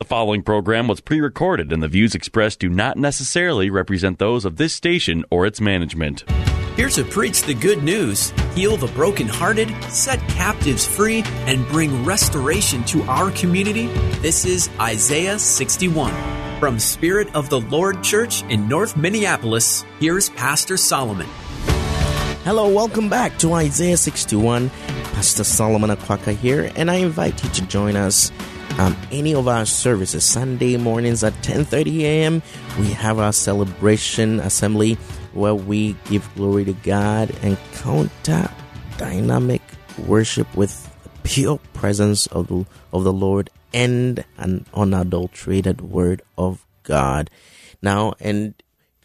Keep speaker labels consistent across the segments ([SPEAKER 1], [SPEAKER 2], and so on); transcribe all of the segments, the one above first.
[SPEAKER 1] The following program was pre recorded, and the views expressed do not necessarily represent those of this station or its management.
[SPEAKER 2] Here to preach the good news, heal the brokenhearted, set captives free, and bring restoration to our community, this is Isaiah 61. From Spirit of the Lord Church in North Minneapolis, here's Pastor Solomon.
[SPEAKER 3] Hello, welcome back to Isaiah 61. Pastor Solomon Akwaka here, and I invite you to join us um, any of our services Sunday mornings at 10:30 a.m. We have our celebration assembly where we give glory to God and counter dynamic worship with the pure presence of the, of the Lord and an unadulterated word of God. Now, and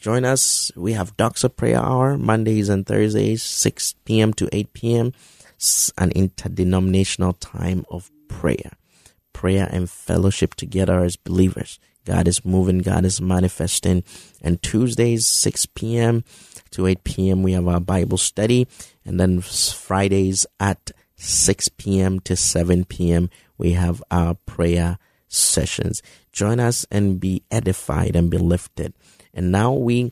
[SPEAKER 3] join us. We have Doxa Prayer Hour Mondays and Thursdays, 6 p.m. to 8 p.m. An interdenominational time of prayer, prayer and fellowship together as believers. God is moving, God is manifesting. And Tuesdays, 6 p.m. to 8 p.m., we have our Bible study. And then Fridays at 6 p.m. to 7 p.m., we have our prayer sessions. Join us and be edified and be lifted. And now we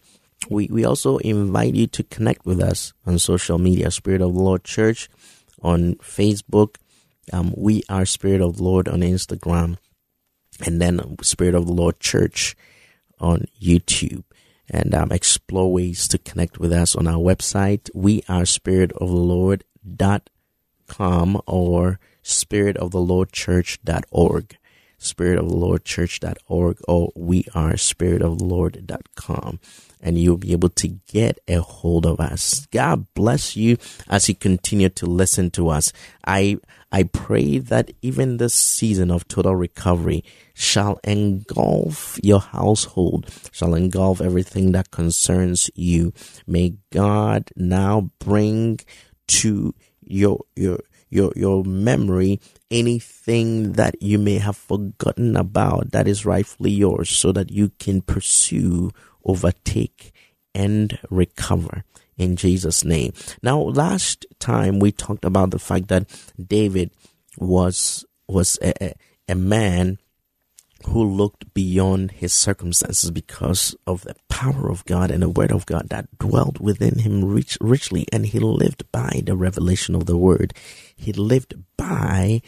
[SPEAKER 3] we, we also invite you to connect with us on social media, Spirit of the Lord Church on Facebook. Um, we are Spirit of the Lord on Instagram and then Spirit of the Lord Church on YouTube. And um, explore ways to connect with us on our website. We are Spirit of the Lord dot com or Spirit of the Lord Church.org. Spirit of the Lord Church.org or we are Spirit of the Lord.com and you'll be able to get a hold of us. God bless you as you continue to listen to us. I I pray that even this season of total recovery shall engulf your household, shall engulf everything that concerns you. May God now bring to your your your your memory anything that you may have forgotten about that is rightfully yours so that you can pursue overtake and recover in Jesus name. Now last time we talked about the fact that David was was a, a man who looked beyond his circumstances because of the power of God and the word of God that dwelt within him rich, richly and he lived by the revelation of the word. He lived by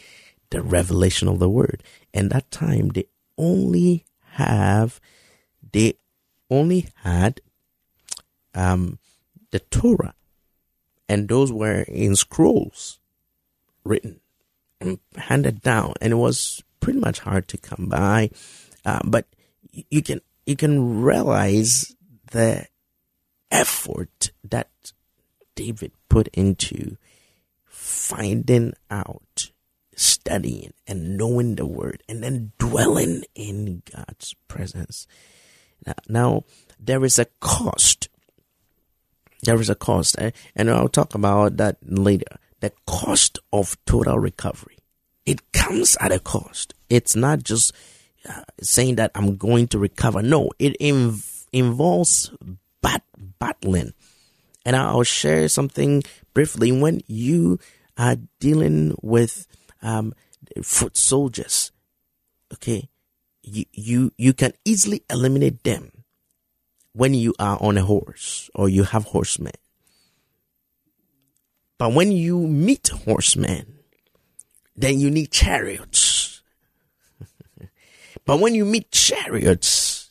[SPEAKER 3] the revelation of the word. And that time they only have they only had um, the Torah, and those were in scrolls written and handed down, and it was pretty much hard to come by. Uh, but you can you can realize the effort that David put into finding out, studying, and knowing the word, and then dwelling in God's presence. Now, now there is a cost. There is a cost, eh? and I'll talk about that later. The cost of total recovery. It comes at a cost. It's not just uh, saying that I'm going to recover. No, it inv- involves bat- battling. And I'll share something briefly. When you are dealing with um, foot soldiers, okay, you, you, you can easily eliminate them when you are on a horse or you have horsemen. But when you meet horsemen, then you need chariots. but when you meet chariots,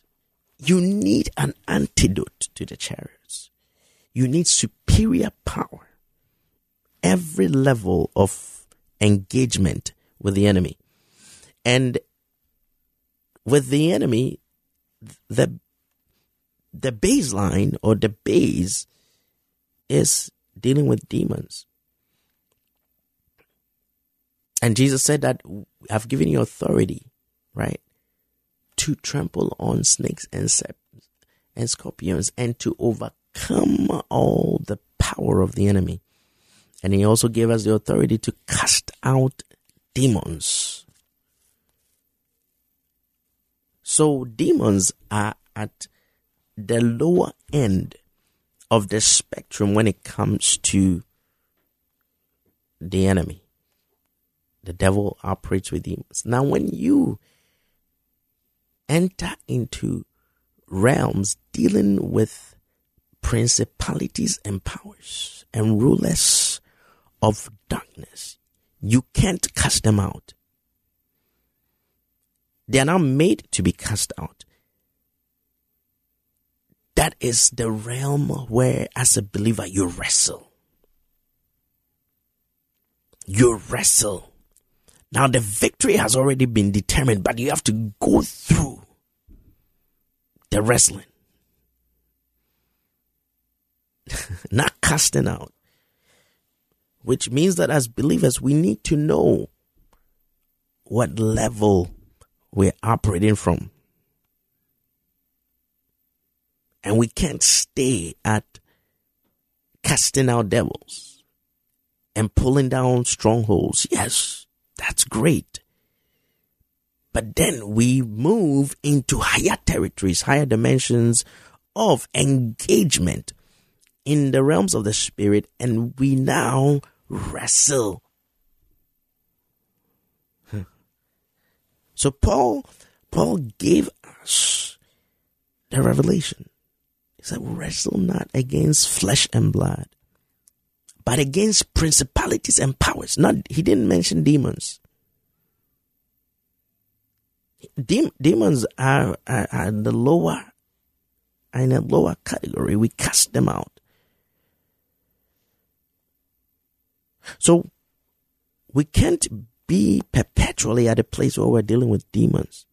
[SPEAKER 3] you need an antidote to the chariots. You need superior power. Every level of engagement with the enemy. And with the enemy, the the baseline or the base is dealing with demons. And Jesus said that I've given you authority, right? to trample on snakes and serpents and scorpions and to overcome all the power of the enemy. And he also gave us the authority to cast out demons. So demons are at the lower end of the spectrum when it comes to the enemy. The devil operates with demons. Now, when you enter into realms dealing with principalities and powers and rulers of darkness, you can't cast them out. They are not made to be cast out. That is the realm where, as a believer, you wrestle. You wrestle. Now, the victory has already been determined, but you have to go through the wrestling. Not casting out. Which means that as believers, we need to know what level we're operating from. And we can't stay at casting out devils and pulling down strongholds. Yes, that's great. But then we move into higher territories, higher dimensions of engagement in the realms of the spirit, and we now wrestle. Hmm. So Paul, Paul gave us the revelation. He said, wrestle not against flesh and blood, but against principalities and powers. Not, he didn't mention demons. Dem- demons are, are, are the lower, in a lower category. We cast them out. So we can't be perpetually at a place where we're dealing with demons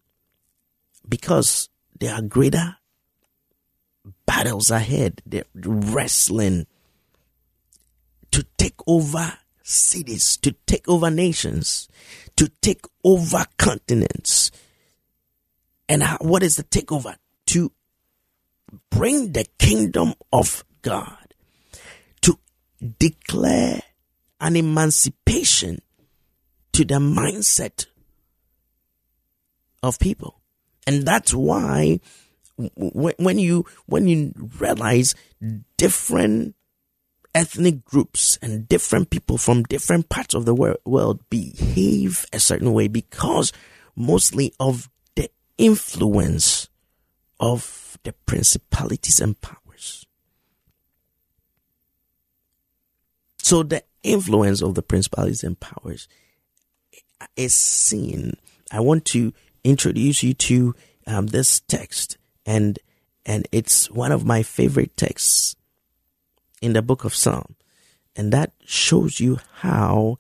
[SPEAKER 3] because they are greater battles ahead. They're wrestling to take over cities, to take over nations, to take over continents. And how, what is the takeover? To bring the kingdom of God, to declare an emancipation to the mindset of people. And that's why when you when you realize different ethnic groups and different people from different parts of the world behave a certain way because mostly of the influence of the principalities and powers. So the influence of the principalities and powers is seen. I want to introduce you to um, this text, and and it's one of my favorite texts in the book of Psalm, and that shows you how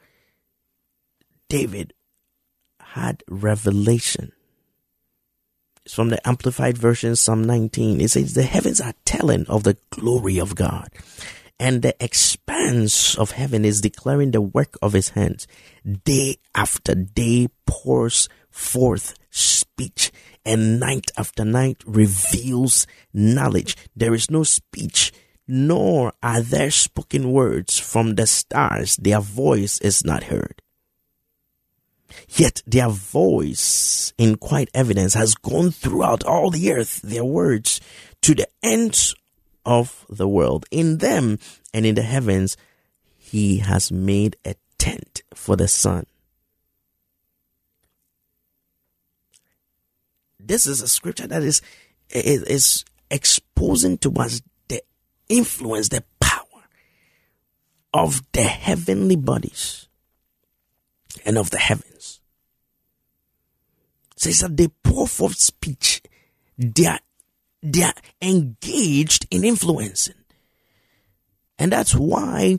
[SPEAKER 3] David had revelation. It's from the Amplified Version, Psalm 19. It says, The heavens are telling of the glory of God, and the expanse of heaven is declaring the work of his hands. Day after day pours forth speech, and night after night reveals knowledge. There is no speech, nor are there spoken words from the stars. Their voice is not heard. Yet their voice, in quite evidence, has gone throughout all the earth, their words to the ends of the world. In them and in the heavens, he has made a tent for the sun. This is a scripture that is, is, is exposing to us the influence, the power of the heavenly bodies and of the heavens. Says that they pour forth speech. They are they are engaged in influencing. And that's why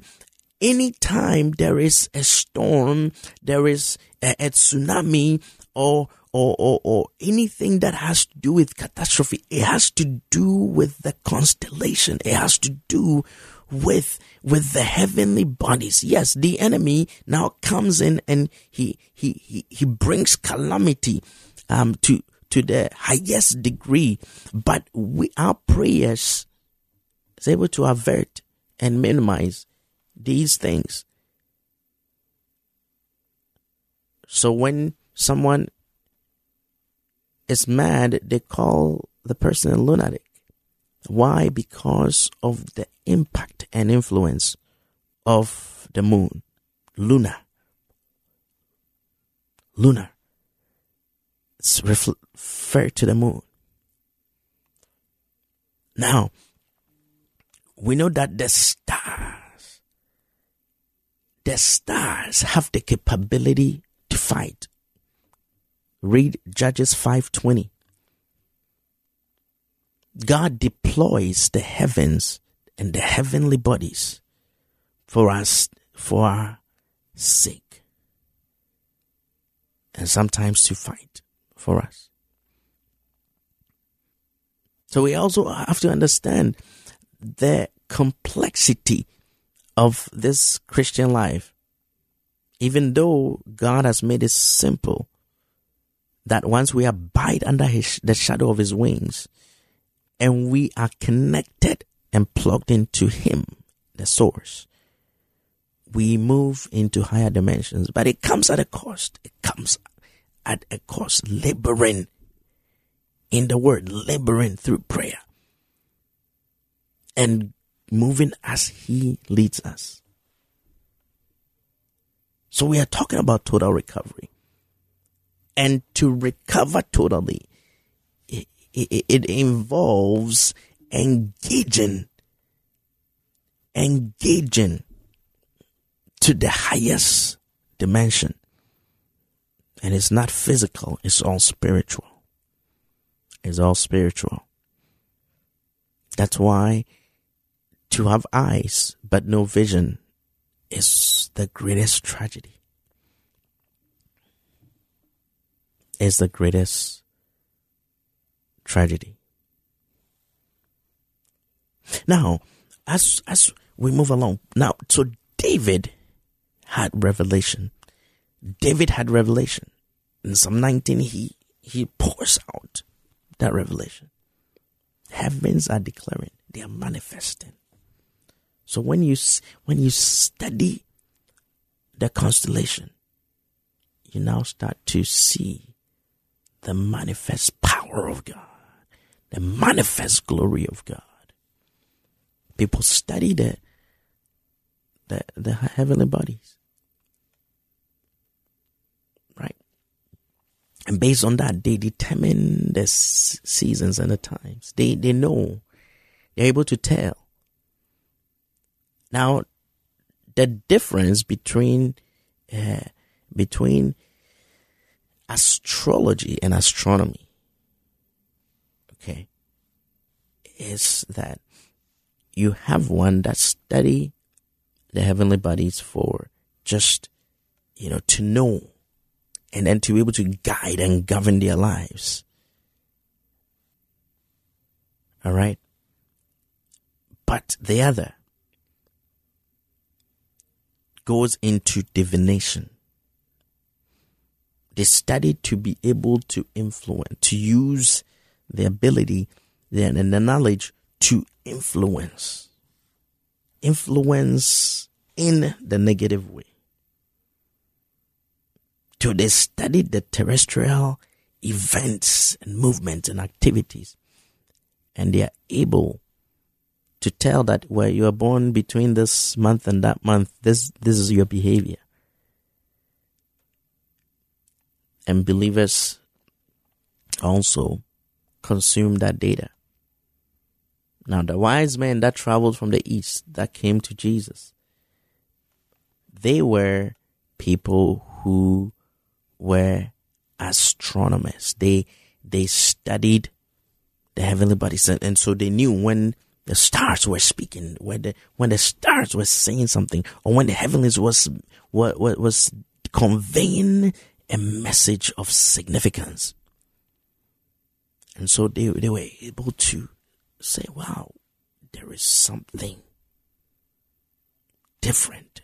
[SPEAKER 3] anytime there is a storm, there is a, a tsunami or, or, or, or anything that has to do with catastrophe, it has to do with the constellation. It has to do with with the heavenly bodies. Yes, the enemy now comes in and he he he, he brings calamity um to to the highest degree, but we, our prayers is able to avert and minimize these things. So when someone is mad, they call the person a lunatic. Why? Because of the impact and influence of the moon. Lunar. Lunar. It's referred to the moon. Now, we know that the stars, the stars have the capability to fight. Read Judges 520. God deploys the heavens and the heavenly bodies for us, for our sake. And sometimes to fight for us. So we also have to understand the complexity of this Christian life. Even though God has made it simple, that once we abide under his, the shadow of his wings and we are connected and plugged into him, the source, we move into higher dimensions, but it comes at a cost. It comes at a cost, laboring in the word, laboring through prayer and moving as he leads us. So we are talking about total recovery. And to recover totally, it, it, it involves engaging, engaging to the highest dimension. And it's not physical, it's all spiritual. It's all spiritual. That's why to have eyes but no vision is the greatest tragedy. Is the greatest tragedy. Now, as as we move along, now so David had revelation. David had revelation. In Psalm 19, he, he pours out that revelation. Heavens are declaring, they are manifesting. So when you, when you study the constellation, you now start to see the manifest power of God, the manifest glory of God. People study the, the, the heavenly bodies. Right? And based on that, they determine the seasons and the times. They, they know. They're able to tell. Now, the difference between, uh, between astrology and astronomy, okay, is that you have one that study the heavenly bodies for just, you know, to know and then to be able to guide and govern their lives. All right. But the other goes into divination. They study to be able to influence, to use the ability and the knowledge to influence. Influence in the negative way to they study the terrestrial events and movements and activities. And they are able to tell that where you are born between this month and that month, this, this is your behavior. And believers also consume that data. Now, the wise men that traveled from the east that came to Jesus, they were people who were astronomers. They they studied the heavenly bodies, and, and so they knew when the stars were speaking, when the when the stars were saying something, or when the heavens was what was conveying a message of significance. And so they they were able to say, "Wow, there is something different."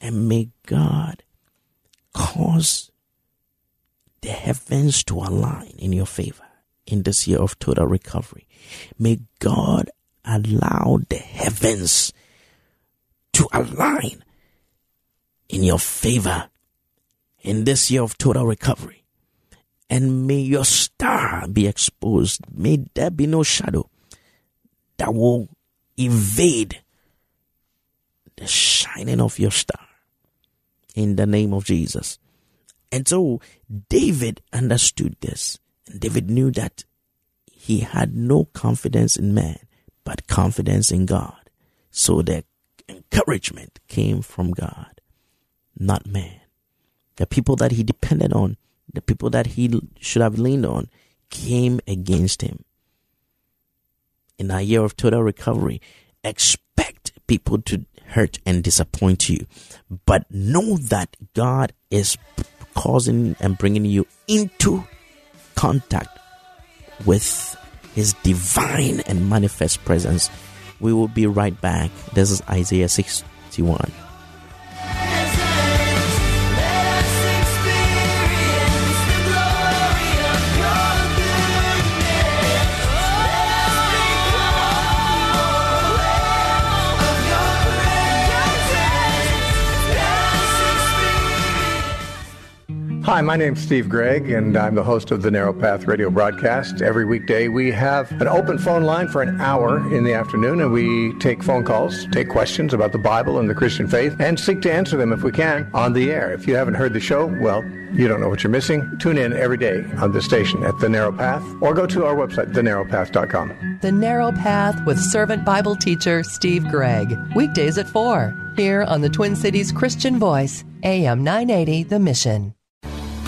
[SPEAKER 3] And may God cause the heavens to align in your favor in this year of total recovery. May God allow the heavens to align in your favor in this year of total recovery. And may your star be exposed. May there be no shadow that will evade the shining of your star in the name of Jesus. And so David understood this. And David knew that he had no confidence in man, but confidence in God. So the encouragement came from God, not man. The people that he depended on, the people that he should have leaned on, came against him. In a year of total recovery, expect people to hurt and disappoint you, but know that God is causing and bringing you into contact with his divine and manifest presence. We will be right back. This is Isaiah 61.
[SPEAKER 4] Hi, my name's Steve Gregg, and I'm the host of the Narrow Path radio broadcast. Every weekday, we have an open phone line for an hour in the afternoon, and we take phone calls, take questions about the Bible and the Christian faith, and seek to answer them if we can on the air. If you haven't heard the show, well, you don't know what you're missing. Tune in every day on the station at The Narrow Path, or go to our website, thenarrowpath.com.
[SPEAKER 5] The Narrow Path with Servant Bible teacher Steve Gregg. Weekdays at 4, here on the Twin Cities Christian Voice, AM 980, The Mission.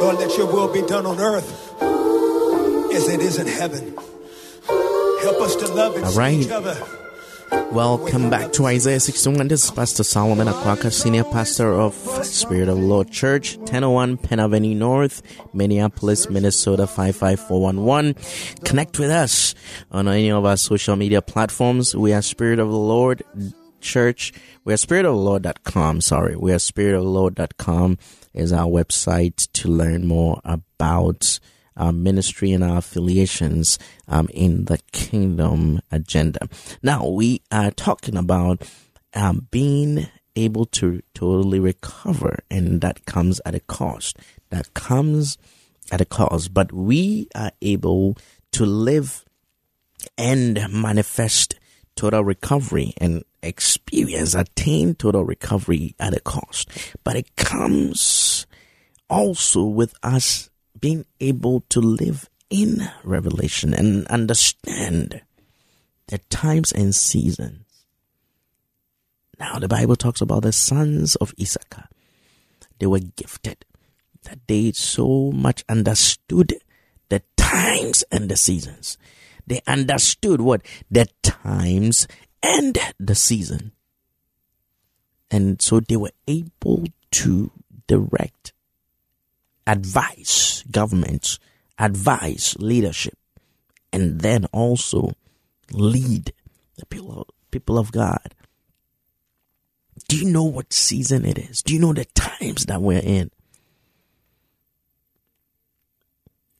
[SPEAKER 6] Lord, let your will be done on earth as it is in heaven. Help us to love and
[SPEAKER 3] All right.
[SPEAKER 6] each other.
[SPEAKER 3] Welcome back to Isaiah 61. This is Pastor Solomon Akwaka, Senior Pastor of Spirit of the Lord Church, 1001 Penn Avenue North, Minneapolis, Minnesota 55411. Connect with us on any of our social media platforms. We are Spirit of the Lord Church. We are spiritoftheLord.com. Sorry. We are spiritoftheLord.com is our website to learn more about our ministry and our affiliations um, in the kingdom agenda. Now, we are talking about um, being able to totally recover, and that comes at a cost. That comes at a cost, but we are able to live and manifest total recovery and experience, attain total recovery at a cost. But it comes also with us being able to live in revelation and understand the times and seasons. Now, the Bible talks about the sons of Issachar. They were gifted, that they so much understood the times and the seasons. They understood what? The times and the season. And so they were able to direct, advise governments, advise leadership, and then also lead the people, people of God. Do you know what season it is? Do you know the times that we're in?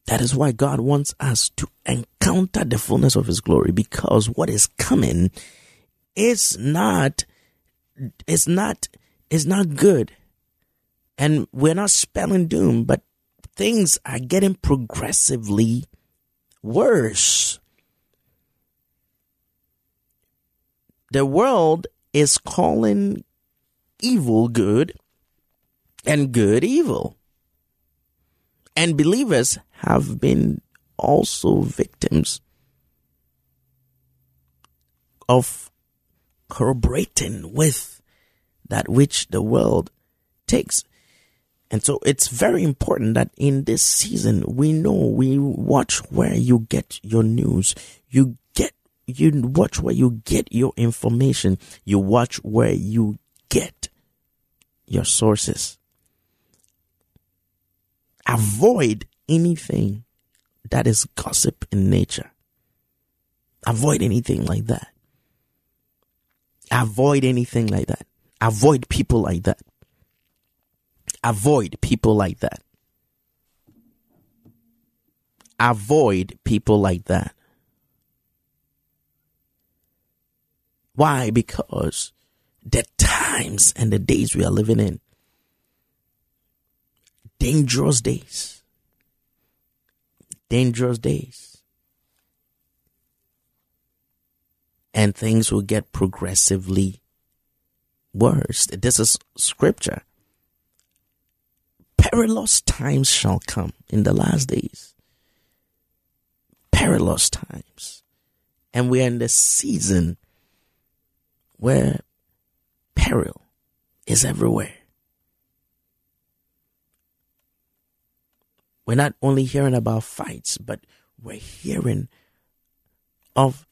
[SPEAKER 3] That is why God wants us to encounter the fullness of His glory because what is coming is not, is not, is not good. And we're not spelling doom, but things are getting progressively worse. The world is calling evil good and good evil. And believers have been also victims of corroborating with that which the world takes. And so it's very important that in this season, we know, we watch where you get your news. You get, you watch where you get your information. You watch where you get your sources. Avoid anything that is gossip in nature. Avoid anything like that. Avoid anything like that. Avoid people like that. Avoid people like that. Avoid people like that. Why? Because the times and the days we are living in, dangerous days. Dangerous days. And things will get progressively worse. This is scripture. Perilous times shall come in the last days. Perilous times. And we're in the season where peril is everywhere. We're not only hearing about fights, but we're hearing of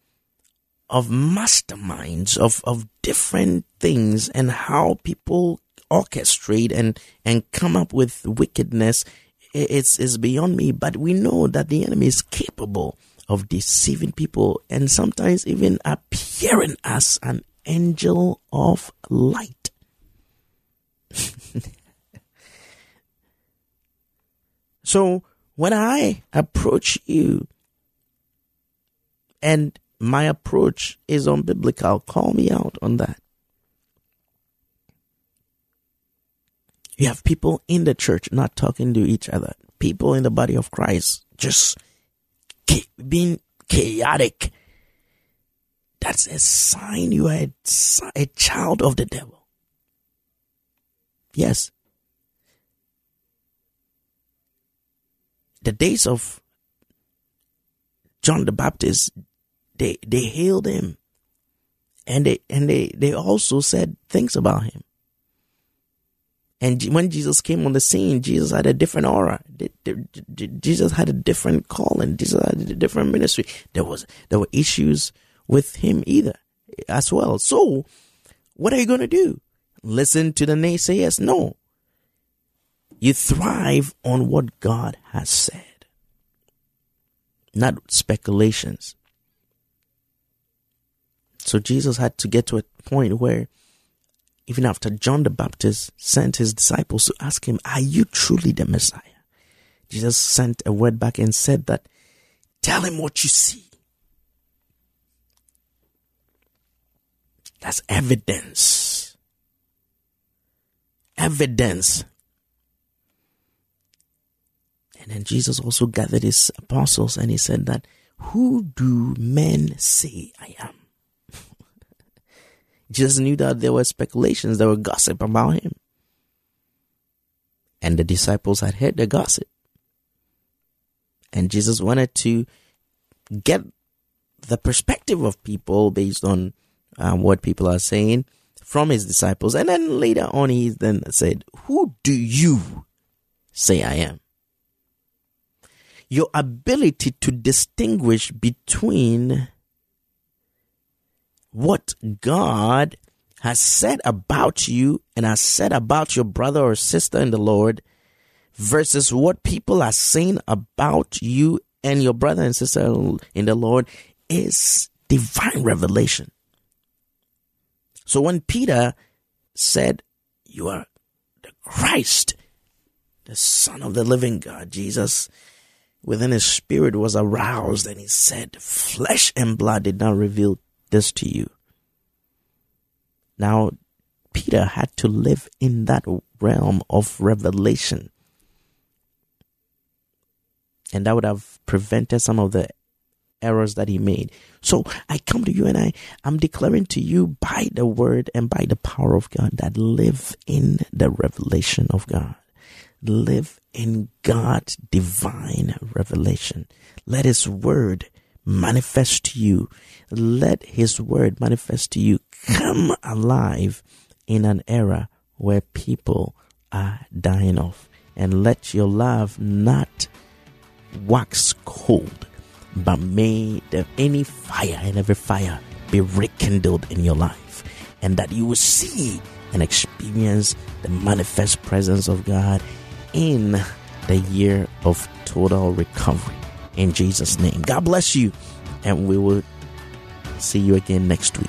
[SPEAKER 3] of masterminds of of different things and how people orchestrate and and come up with wickedness it's is beyond me. But we know that the enemy is capable of deceiving people and sometimes even appearing as an angel of light. So when i approach you and my approach is unbiblical. Call me out on that. You have people in the church not talking to each other. People in the body of Christ just being chaotic. That's a sign you are a, a child of the devil. Yes. The days of John the Baptist they they hailed him and they and they they also said things about him. And when jesus came on the scene jesus had a different aura. Jesus had a different calling. Jesus had a different ministry. There was there were issues with him either as well. So what are you going to do? Listen to the naysayers? No. You thrive on what god has said not speculations so Jesus had to get to a point where even after John the Baptist sent his disciples to ask him, Are you truly the Messiah? Jesus sent a word back and said that, Tell him what you see. That's evidence. Evidence. And then Jesus also gathered his apostles and he said that, Who do men say I am? Jesus knew that there were speculations, there were gossip about him. And the disciples had heard the gossip. And Jesus wanted to get the perspective of people based on um, what people are saying from his disciples. And then later on, he then said, Who do you say I am? Your ability to distinguish between what God has said about you and has said about your brother or sister in the Lord versus what people are saying about you and your brother and sister in the Lord is divine revelation. So when Peter said, You are the Christ, the Son of the living God, Jesus within his spirit was aroused and he said, Flesh and blood did not reveal this to you. Now, Peter had to live in that realm of revelation. And that would have prevented some of the errors that he made. So I come to you and I, I'm declaring to you by the word and by the power of God that live in the revelation of God. Live in God's divine revelation. Let his word manifest to you. Let his word manifest to you. Come alive in an era where people are dying off. And let your love not wax cold, but may any fire and every fire be rekindled in your life. And that you will see and experience the manifest presence of God in the year of total recovery. In Jesus' name. God bless you. And we will see you again next week.